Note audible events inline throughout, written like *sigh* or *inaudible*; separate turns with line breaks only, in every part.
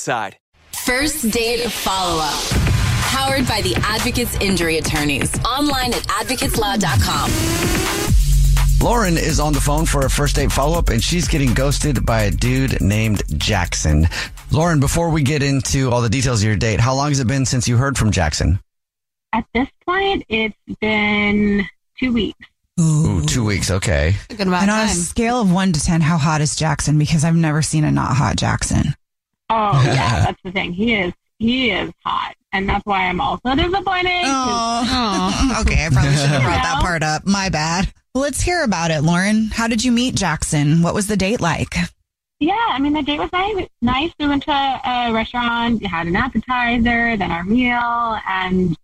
Side.
First date follow up. Powered by the Advocates Injury Attorneys. Online at advocateslaw.com.
Lauren is on the phone for a first date follow up and she's getting ghosted by a dude named Jackson. Lauren, before we get into all the details of your date, how long has it been since you heard from Jackson?
At this point, it's been two weeks.
Ooh, two weeks. Okay.
A good amount and on a scale of one to 10, how hot is Jackson? Because I've never seen a not hot Jackson.
Oh, *laughs* yeah, that's the thing. He is, he is hot. And that's why I'm also disappointed.
Oh, *laughs* okay. I probably should have brought that part up. My bad. Well, let's hear about it, Lauren. How did you meet Jackson? What was the date like?
Yeah, I mean, the date was nice. nice. We went to a restaurant, had an appetizer, then our meal, and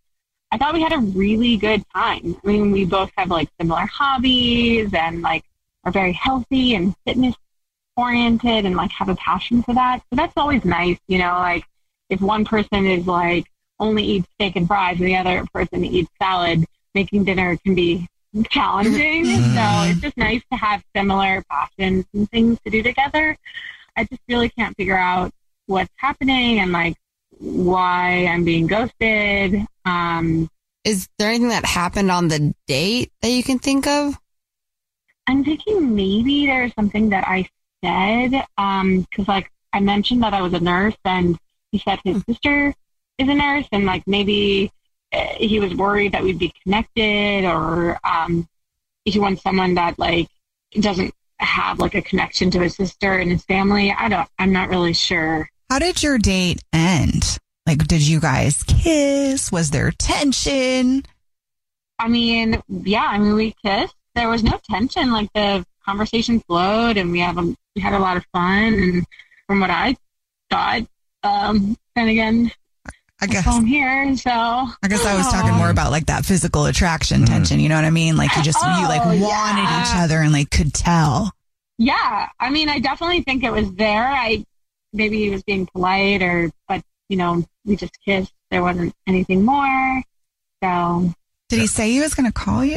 I thought we had a really good time. I mean, we both have like similar hobbies and like are very healthy and fitness oriented and like have a passion for that. So that's always nice, you know, like if one person is like only eats steak and fries and the other person eats salad, making dinner can be *laughs* challenging. *laughs* So it's just nice to have similar passions and things to do together. I just really can't figure out what's happening and like why I'm being ghosted. Um,
Is there anything that happened on the date that you can think of?
I'm thinking maybe there's something that I said because um, like I mentioned that I was a nurse and he said his sister is a nurse and like maybe he was worried that we'd be connected or um, he wants someone that like doesn't have like a connection to his sister and his family. I don't, I'm not really sure.
How did your date end? Like, did you guys kiss? Was there tension?
I mean, yeah, I mean, we kissed. There was no tension. Like the conversation flowed and we have a, we had a lot of fun. And from what I thought, um, and again, I guess I'm here, so I
guess I was talking more about like that physical attraction mm. tension. You know what I mean? Like you just oh, you like oh, wanted yeah. each other and like could tell.
Yeah, I mean, I definitely think it was there. I maybe he was being polite, or but you know, we just kissed. There wasn't anything more. So
did he say he was going to call you?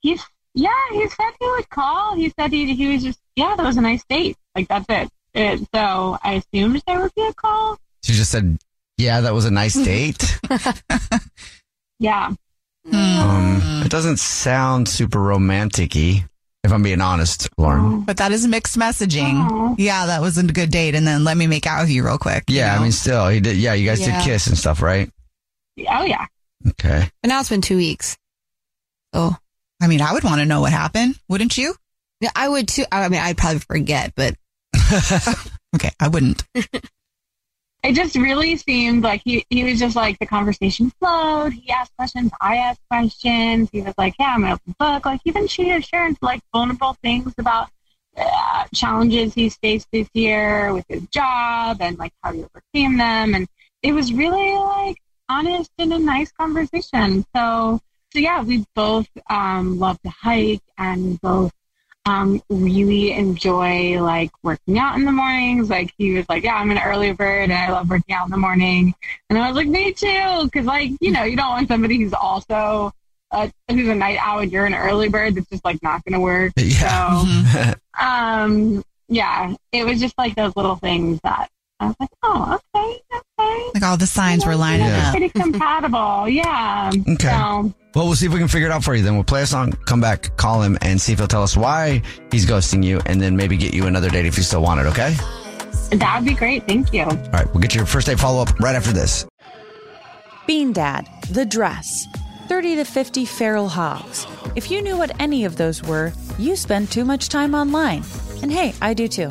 He's yeah, he said he would call. He said he he was just yeah, that was a nice date. Like that's it. it so I assumed there would be a call.
She just said yeah, that was a nice *laughs* date.
yeah.
Um, it doesn't sound super romantic if I'm being honest, Lauren.
But that is mixed messaging. Yeah, that was a good date. And then let me make out with you real quick.
Yeah, you know? I mean, still, he did. Yeah, you guys yeah. did kiss and stuff, right?
Oh, yeah.
Okay.
But now it's been two weeks. Oh, I mean, I would want to know what happened, wouldn't you?
Yeah, I would too. I mean, I'd probably forget, but. *laughs*
okay, I wouldn't. *laughs*
it just really seemed like he, he was just like the conversation flowed. He asked questions, I asked questions. He was like, "Yeah, I'm gonna open book." Like even she sharing like vulnerable things about uh, challenges he's faced this year with his job and like how he overcame them. And it was really like honest and a nice conversation. So so yeah, we both um, love to hike and both um, really enjoy like working out in the mornings. Like he was like, yeah, I'm an early bird and I love working out in the morning. And I was like, me too. Cause like, you know, you don't want somebody who's also, uh, who's a night owl and you're an early bird. That's just like not going to work.
Yeah.
So, *laughs* um, yeah, it was just like those little things that I was like, oh, okay, okay.
Like all the signs were lining
Yeah.
up.
Pretty *laughs* compatible. Yeah.
Okay.
So,
Well, we'll see if we can figure it out for you. Then we'll play a song, come back, call him, and see if he'll tell us why he's ghosting you, and then maybe get you another date if you still want it. Okay.
that would be great. Thank you.
All right. We'll get your first date follow up right after this.
Bean Dad, The Dress, 30 to 50 Feral Hogs. If you knew what any of those were, you spend too much time online. And hey, I do too.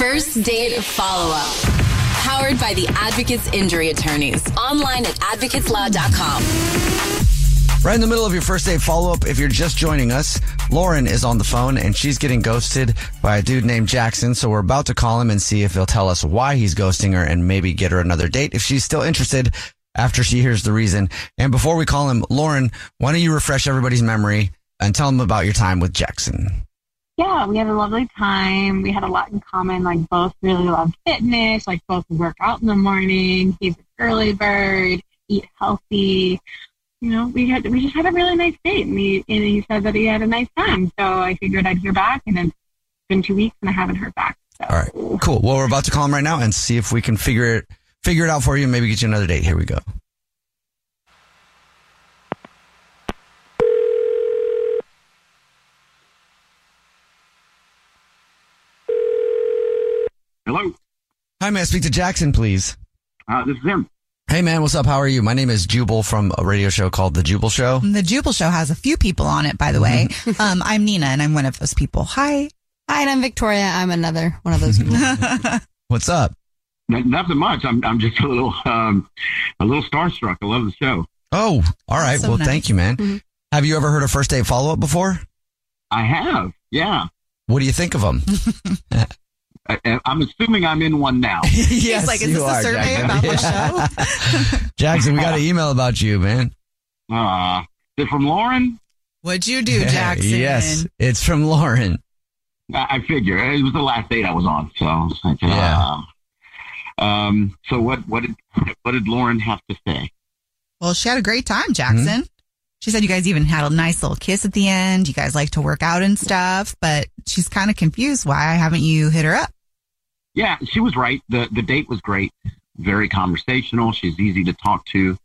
First date follow up. Powered by the Advocates Injury Attorneys. Online at advocateslaw.com.
Right in the middle of your first date follow up, if you're just joining us, Lauren is on the phone and she's getting ghosted by a dude named Jackson. So we're about to call him and see if he'll tell us why he's ghosting her and maybe get her another date if she's still interested after she hears the reason. And before we call him, Lauren, why don't you refresh everybody's memory and tell them about your time with Jackson?
Yeah, we had a lovely time. We had a lot in common. Like both really loved fitness. Like both work out in the morning. He's an early bird. Eat healthy. You know, we had we just had a really nice date, and he and he said that he had a nice time. So I figured I'd hear back, and it's been two weeks, and I haven't heard back. So.
All right, cool. Well, we're about to call him right now and see if we can figure it figure it out for you and maybe get you another date. Here we go.
Hello.
Hi, may I speak to Jackson, please?
Uh, this is him.
Hey, man, what's up? How are you? My name is Jubal from a radio show called The Jubal Show.
The Jubal Show has a few people on it, by the way. *laughs* um, I'm Nina, and I'm one of those people. Hi.
Hi, and I'm Victoria. I'm another one of those people. *laughs*
What's up?
N- Nothing much. I'm I'm just a little um a little starstruck. I love the show.
Oh, all right.
so
well,
nice.
thank you, man.
Mm-hmm.
Have you ever heard a first date follow up before?
I have. Yeah.
What do you think of them? *laughs*
I, I'm assuming I'm in one now. *laughs*
yes,
like, is
you
this a
are,
survey
Jackson.
about
Yeah. *laughs*
the show? *laughs*
Jackson, we got an email about you, man.
Uh, is it from Lauren?
What'd you do, Jackson?
yes, it's from Lauren.
I, I figure it was the last date I was on. So I was like,
Yeah.
uh, um. So what what did what did Lauren have to say?
Well, she had a great time, Jackson. She said you guys even had a nice little kiss at the end. You guys like to work out and stuff, but she's kind of confused. Why haven't you hit her up?
Yeah, she was right. the The date was great. Very conversational. She's easy to talk to.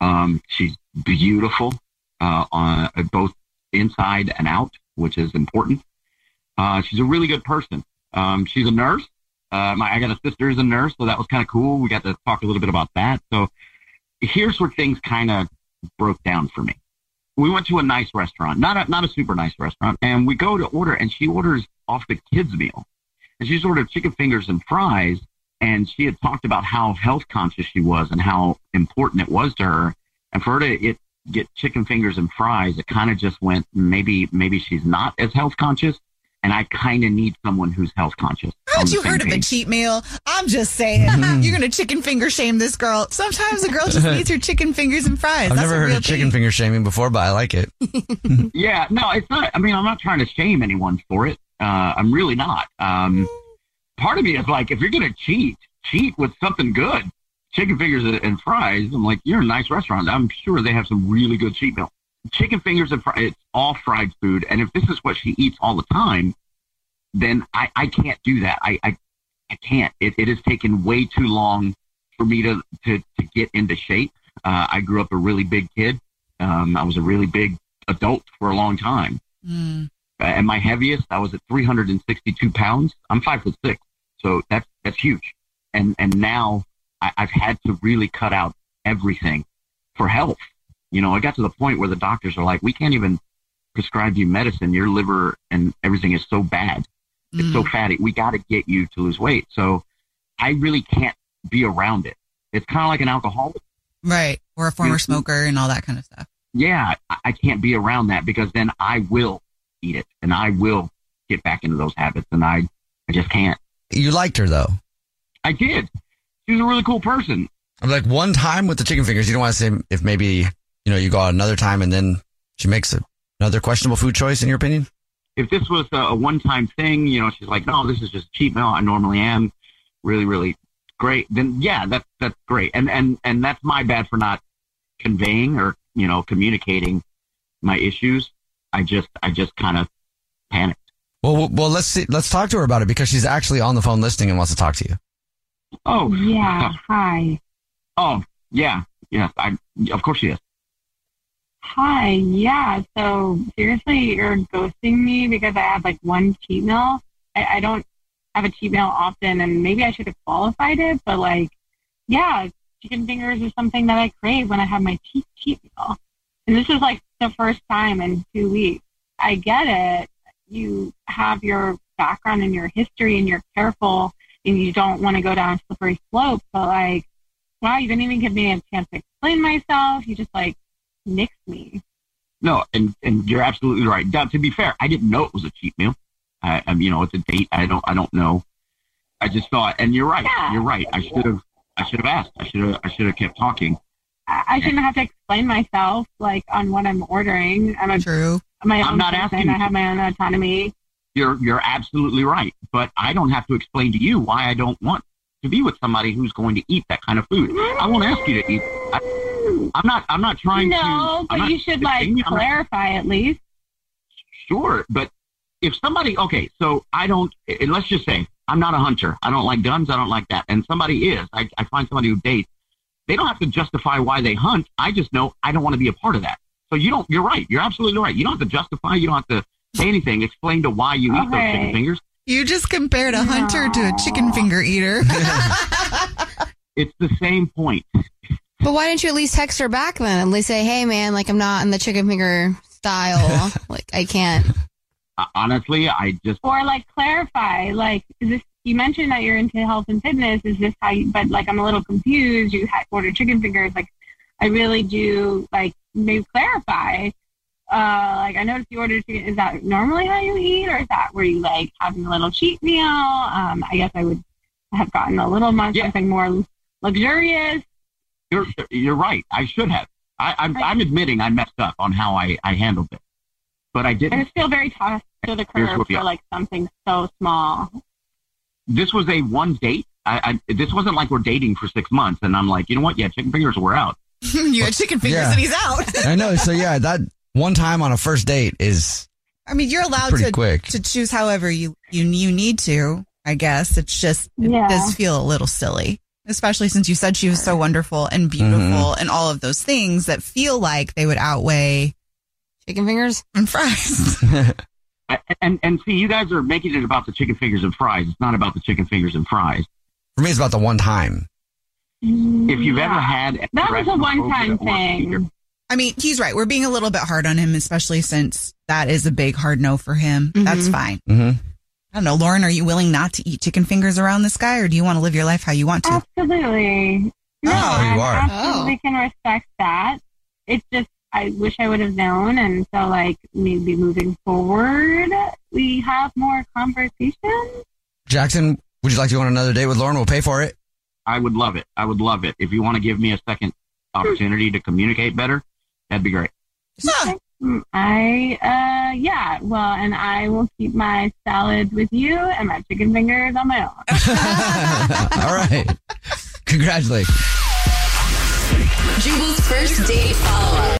Um, she's beautiful, uh, on both inside and out, which is important. Uh, she's a really good person. Um, she's a nurse. Uh, my, I got a sister who's a nurse, so that was kind of cool. We got to talk a little bit about that. So here's where things kind of broke down for me. We went to a nice restaurant, not a, not a super nice restaurant, and we go to order, and she orders off the kids' meal, and she's ordered chicken fingers and fries, and she had talked about how health conscious she was and how important it was to her, and for her to it, get chicken fingers and fries, it kind of just went maybe maybe she's not as health conscious, and I kind of need someone who's health conscious. on
Haven't
the
you
same
heard of a
page.
cheat meal? I'm just saying. *laughs* You're going to chicken finger shame this girl. Sometimes a girl just *laughs* needs her chicken fingers and fries.
I've
That's
never heard
real
of chicken
thing.
finger shaming before, but I like it. *laughs*
yeah, no, it's not. I mean, I'm not trying to shame anyone for it. Uh, I'm really not. Um, part of me is like, if you're going to cheat, cheat with something good. Chicken fingers and- fries. I'm like, you're a nice restaurant. I'm sure they have some really good cheat meal. Chicken fingers and fries, it's all fried food. And if this is what she eats all the time, then I, I can't do that. I, I, I can't. It, it has taken way too long for me to, to, to get into shape. Uh, I grew up a really big kid. Um, I was a really big adult for a long time.
Mm.
Uh, and my heaviest, I was at 362 pounds. I'm five foot six. So that's, that's huge. And, and now I, I've had to really cut out everything for health. You know, I got to the point where the doctors are like, we can't even prescribe you medicine. Your liver and everything is so bad. It's so fatty. We got to get you to lose weight. So I really can't be around it. It's kind of like an alcoholic.
Right. Or a former
Yeah.
smoker and all that kind of stuff.
Yeah, I, I can't be around that because then I will eat it and I will get back into those habits and I, I just can't.
You liked her though.
I did. She was a really cool person.
I'm like one time with the chicken fingers. You don't want to say if maybe you know you go out another time and then she makes a, another questionable food choice in your opinion.
If this was a, a one-time thing, you know, she's like, no, this is just cheap. meal. I normally am really, really great. Then yeah, that's, that's great. And, and, and that's my bad for not conveying or, you know, communicating my issues. I just, I just kind of panicked.
Well, well, well, let's see. Let's talk to her about it because she's actually on the phone listening and wants to talk to you.
Oh,
Yeah. *laughs* Hi.
Oh, yeah. Yes. I, of course she is.
Hi. Yeah. So seriously, you're ghosting me because I have like one cheat meal. I, I don't have a cheat meal often, and maybe I should have qualified it. But like, yeah, chicken fingers is something that I crave when I have my cheat cheat meal. And this is like the first time in two weeks. I get it. You have your background and your history, and you're careful, and you don't want to go down a slippery slope. But like, wow, you didn't even give me a chance to explain myself. You just like nixed me.
No, and and you're absolutely right. Now, to be fair, I didn't know it was a cheat meal. I, I you know, it's a date. I don't, I don't know. I just thought, and you're right.
Yeah.
You're right. I should have, I should have asked. I should have, I should have kept talking.
I, I shouldn't have to explain myself like on what I'm ordering. I'm a
true.
My
I'm not asking
I have my own autonomy.
You're, you're absolutely right. But I don't have to explain to you why I don't want to be with somebody who's going to eat that kind of food. I won't ask you to eat. I, I'm not, I'm not trying to.
No, but
not
you should like
defending you. I'm not-
clarify at least.
Sure, but if somebody, okay, so I don't, and let's just say I'm not a hunter. I don't like guns. I don't like that. And somebody is. I, I find somebody who dates. They don't have to justify why they hunt. I just know I don't want to be a part of that. So you don't. You're right. You're absolutely right. You don't have to justify. You don't have to say anything. Explain to why you eat those chicken fingers.
You just compared a hunter to a chicken finger eater. *laughs*
It's the same point.
But why didn't you at least text her back then? At least say, hey, man, like I'm not in the chicken finger style. *laughs* like I can't.
uh, honestly, I just
Or like clarify, like, is this, you mentioned that you're into health and fitness. Is this how you, but like, I'm a little confused. You had ordered chicken fingers. Like, I really do, like, maybe clarify. Uh, like, I noticed you ordered chicken. Is that normally how you eat? Or is that where you like having a little cheat meal? Um, I guess I would have gotten a little more, something more luxurious.
you're you're right. I should have. I, I'm I'm admitting I messed up on how I I handled it, but I
I
didn't.
just feel very tossed to the curb for like something so small.
This was a one date. I, I this wasn't like we're dating for six months, and I'm like, you know what? Yeah, chicken fingers. We're out. *laughs*
you had chicken fingers
Yeah.
and he's out. *laughs*
I know. So yeah, that one time on a first date is
I mean, you're allowed to
quick.
to choose however you you you need to. I guess it's just it
Yeah.
does feel a little silly, especially since you said she was so wonderful and beautiful
Mm-hmm.
and all of those things that feel like they would outweigh
Chicken fingers?
and fries. *laughs*
I- And and see, you guys are making it about the chicken fingers and fries. It's not about the chicken fingers and fries.
for me. It's about the one time.
If you've ever had
That was a one-time
arachnophobia or fear-
thing.
I mean, he's right. We're being a little bit hard on him, especially since that is a big hard no for him. That's fine.
Mm-hmm.
I don't know, Lauren. Are you willing not to eat chicken fingers around this guy, or do you want to live your life how you want to?
Absolutely. No,
Oh, you
I
are.
absolutely can respect that. It's just I wish I would have known, and so like maybe moving forward, we have more conversations.
Jackson, would you like to go on another date with Lauren? We'll pay for it.
I would love it. I would love it. If you want to give me a second opportunity to communicate better, that'd be great.
Mm, I uh yeah, well, and I will keep my salad with you and my chicken fingers on my own. *laughs*
All right. Congratulations.
Jubal's first date follow up.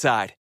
outside.